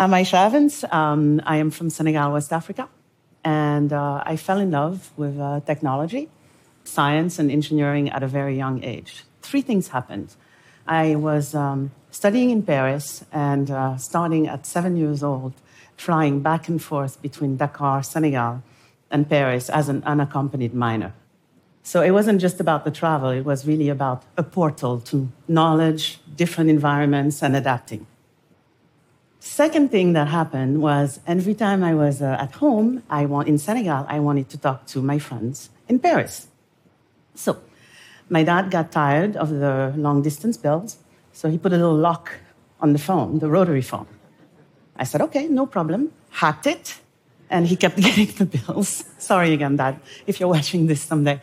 I'm Aicha Evans. Um, I am from Senegal, West Africa. And uh, I fell in love with uh, technology, science, and engineering at a very young age. Three things happened. I was um, studying in Paris and uh, starting at seven years old, flying back and forth between Dakar, Senegal, and Paris as an unaccompanied minor. So it wasn't just about the travel, it was really about a portal to knowledge, different environments, and adapting. Second thing that happened was every time I was uh, at home, I want, in Senegal, I wanted to talk to my friends in Paris. So my dad got tired of the long distance bills, so he put a little lock on the phone, the rotary phone. I said, okay, no problem. Hacked it, and he kept getting the bills. Sorry again, Dad, if you're watching this someday.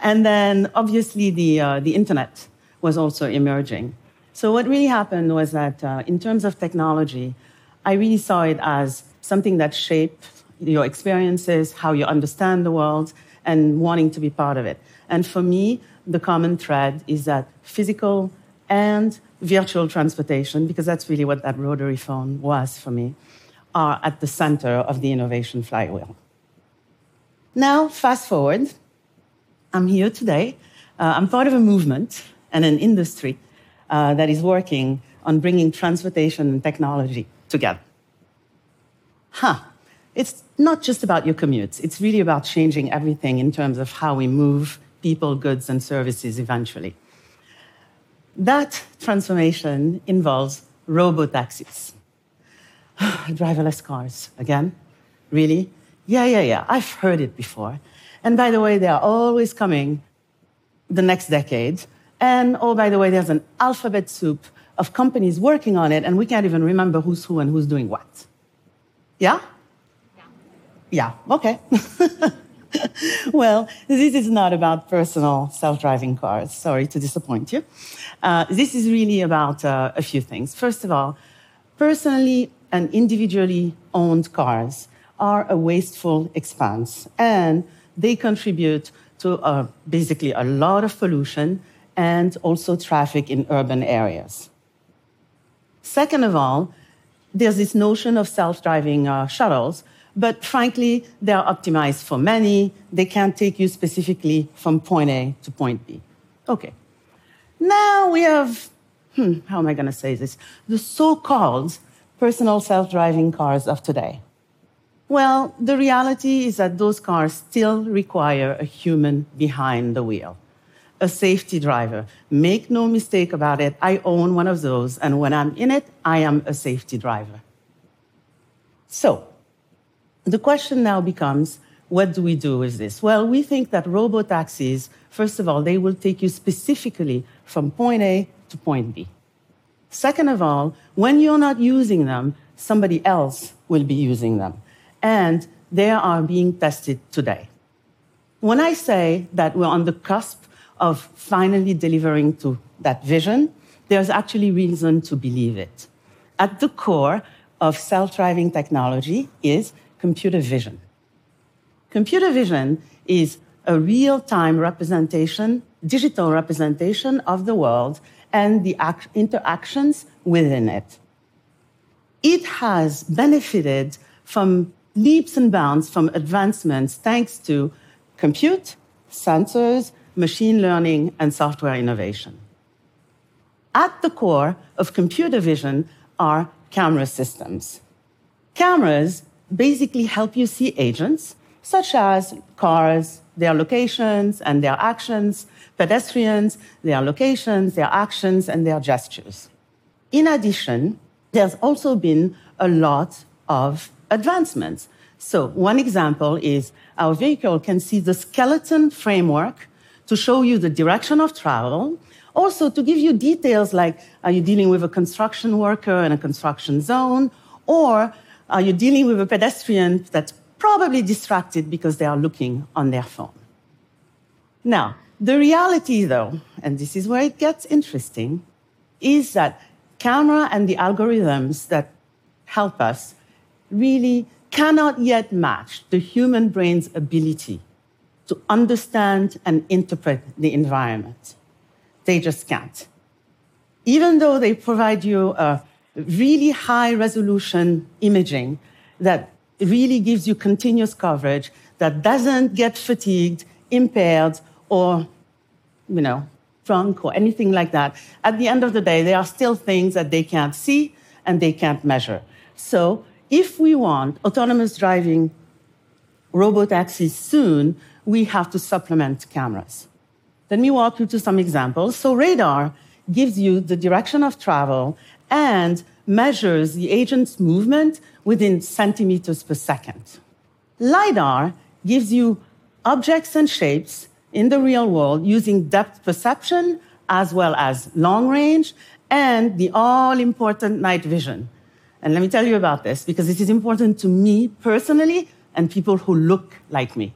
And then obviously the, uh, the internet was also emerging. So what really happened was that uh, in terms of technology, I really saw it as something that shaped your experiences, how you understand the world, and wanting to be part of it. And for me, the common thread is that physical and virtual transportation, because that's really what that rotary phone was for me, are at the center of the innovation flywheel. Now, fast forward, I'm here today. Uh, I'm part of a movement and an industry uh, that is working on bringing transportation and technology together. Huh. It's not just about your commutes, it's really about changing everything in terms of how we move people, goods, and services eventually. That transformation involves robo taxis. Driverless cars, again? Really? Yeah, yeah, yeah. I've heard it before. And by the way, they are always coming the next decade. And oh, by the way, there's an alphabet soup of companies working on it, and we can't even remember who's who and who's doing what. Yeah? Yeah, yeah. okay. well, this is not about personal self driving cars. Sorry to disappoint you. Uh, this is really about uh, a few things. First of all, personally and individually owned cars are a wasteful expense, and they contribute to uh, basically a lot of pollution and also traffic in urban areas. Second of all, there's this notion of self driving uh, shuttles, but frankly, they are optimized for many. They can't take you specifically from point A to point B. Okay. Now we have, hmm, how am I going to say this? The so called personal self driving cars of today. Well, the reality is that those cars still require a human behind the wheel a safety driver. Make no mistake about it, I own one of those, and when I'm in it, I am a safety driver. So, the question now becomes what do we do with this? Well, we think that robo taxis, first of all, they will take you specifically from point A to point B. Second of all, when you're not using them, somebody else will be using them. And they are being tested today. When I say that we're on the cusp of finally delivering to that vision, there's actually reason to believe it. At the core of self driving technology is computer vision. Computer vision is a real time representation, digital representation of the world and the interactions within it. It has benefited from leaps and bounds from advancements thanks to compute, sensors, machine learning, and software innovation. At the core of computer vision are camera systems. Cameras basically help you see agents, such as cars, their locations and their actions, pedestrians, their locations, their actions, and their gestures. In addition, there's also been a lot of advancements. So, one example is our vehicle can see the skeleton framework to show you the direction of travel, also to give you details like are you dealing with a construction worker in a construction zone, or are you dealing with a pedestrian that's probably distracted because they are looking on their phone. Now, the reality, though, and this is where it gets interesting, is that camera and the algorithms that help us really cannot yet match the human brain's ability to understand and interpret the environment. They just can't. Even though they provide you a really high resolution imaging that really gives you continuous coverage that doesn't get fatigued, impaired, or, you know, drunk or anything like that. At the end of the day, there are still things that they can't see and they can't measure. So if we want autonomous driving robotaxis soon, we have to supplement cameras. Let me walk you through some examples. So radar gives you the direction of travel and measures the agent's movement within centimeters per second. LiDAR gives you objects and shapes in the real world using depth perception as well as long range and the all important night vision. And let me tell you about this because this is important to me personally and people who look like me.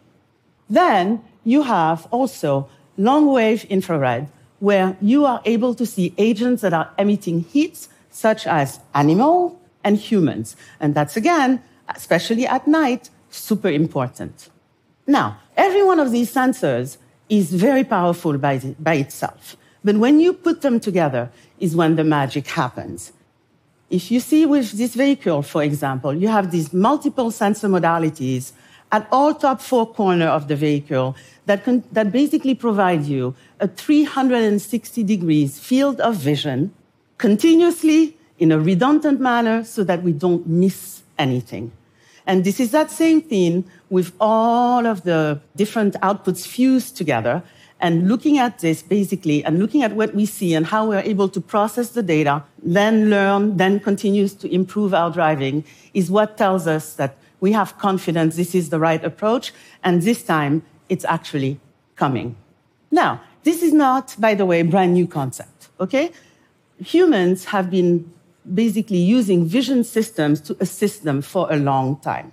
Then you have also long wave infrared, where you are able to see agents that are emitting heat, such as animals and humans. And that's again, especially at night, super important. Now, every one of these sensors is very powerful by, by itself. But when you put them together is when the magic happens. If you see with this vehicle, for example, you have these multiple sensor modalities at all top four corners of the vehicle that, can, that basically provide you a 360 degrees field of vision continuously in a redundant manner so that we don't miss anything. And this is that same thing with all of the different outputs fused together and looking at this basically and looking at what we see and how we're able to process the data, then learn, then continues to improve our driving is what tells us that we have confidence this is the right approach, and this time it's actually coming. Now, this is not, by the way, a brand new concept, okay? Humans have been basically using vision systems to assist them for a long time.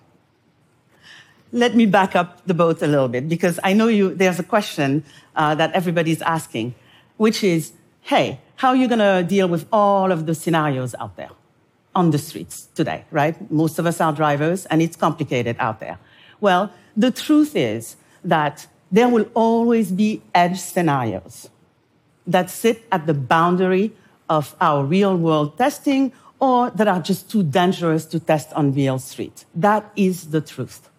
Let me back up the boat a little bit because I know you, there's a question uh, that everybody's asking, which is, hey, how are you going to deal with all of the scenarios out there? On the streets today, right? Most of us are drivers and it's complicated out there. Well, the truth is that there will always be edge scenarios that sit at the boundary of our real world testing or that are just too dangerous to test on real street. That is the truth.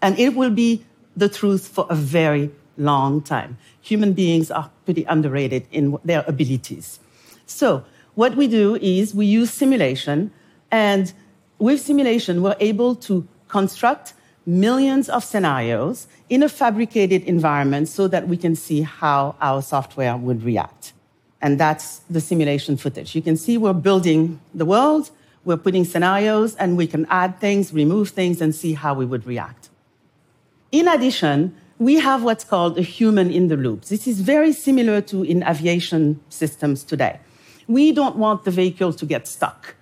And it will be the truth for a very long time. Human beings are pretty underrated in their abilities. So what we do is we use simulation and with simulation, we're able to construct millions of scenarios in a fabricated environment so that we can see how our software would react. And that's the simulation footage. You can see we're building the world, we're putting scenarios, and we can add things, remove things, and see how we would react. In addition, we have what's called a human in the loop. This is very similar to in aviation systems today. We don't want the vehicle to get stuck.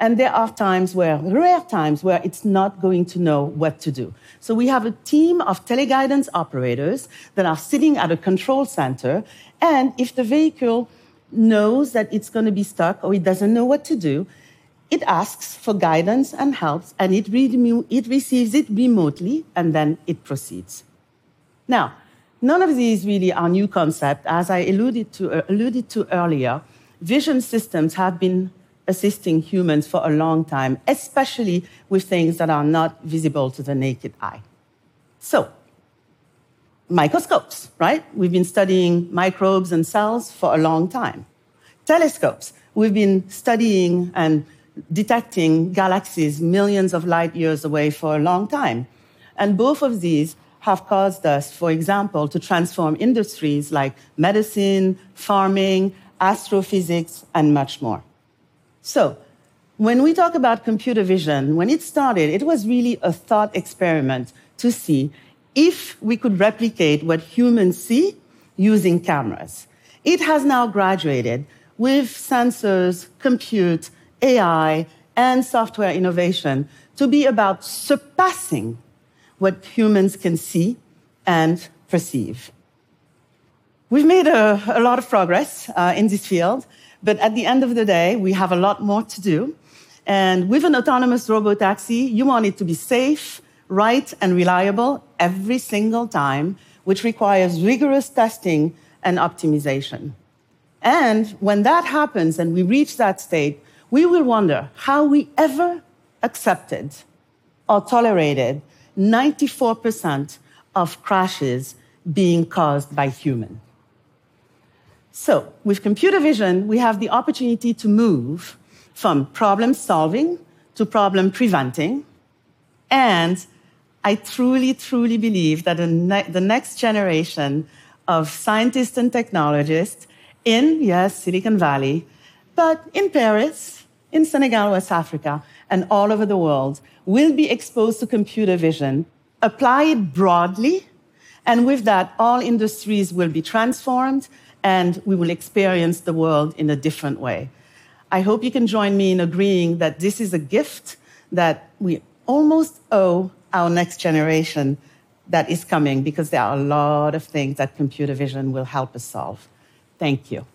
And there are times where, rare times, where it's not going to know what to do. So we have a team of teleguidance operators that are sitting at a control center. And if the vehicle knows that it's going to be stuck or it doesn't know what to do, it asks for guidance and help, and it, re- it receives it remotely, and then it proceeds. Now, none of these really are new concepts. As I alluded to, uh, alluded to earlier, vision systems have been assisting humans for a long time, especially with things that are not visible to the naked eye. So, microscopes, right? We've been studying microbes and cells for a long time. Telescopes, we've been studying and detecting galaxies millions of light years away for a long time. And both of these have caused us, for example, to transform industries like medicine, farming, astrophysics, and much more. So, when we talk about computer vision, when it started, it was really a thought experiment to see if we could replicate what humans see using cameras. It has now graduated with sensors, compute, AI, and software innovation to be about surpassing what humans can see and perceive. We've made a, a lot of progress uh, in this field. But at the end of the day, we have a lot more to do. And with an autonomous robo taxi, you want it to be safe, right, and reliable every single time, which requires rigorous testing and optimization. And when that happens and we reach that state, we will wonder how we ever accepted or tolerated 94% of crashes being caused by human. So, with computer vision, we have the opportunity to move from problem solving to problem preventing. And I truly, truly believe that the, ne- the next generation of scientists and technologists in, yes, Silicon Valley, but in Paris, in Senegal, West Africa, and all over the world will be exposed to computer vision, apply it broadly, and with that, all industries will be transformed and we will experience the world in a different way. I hope you can join me in agreeing that this is a gift that we almost owe our next generation that is coming because there are a lot of things that computer vision will help us solve. Thank you.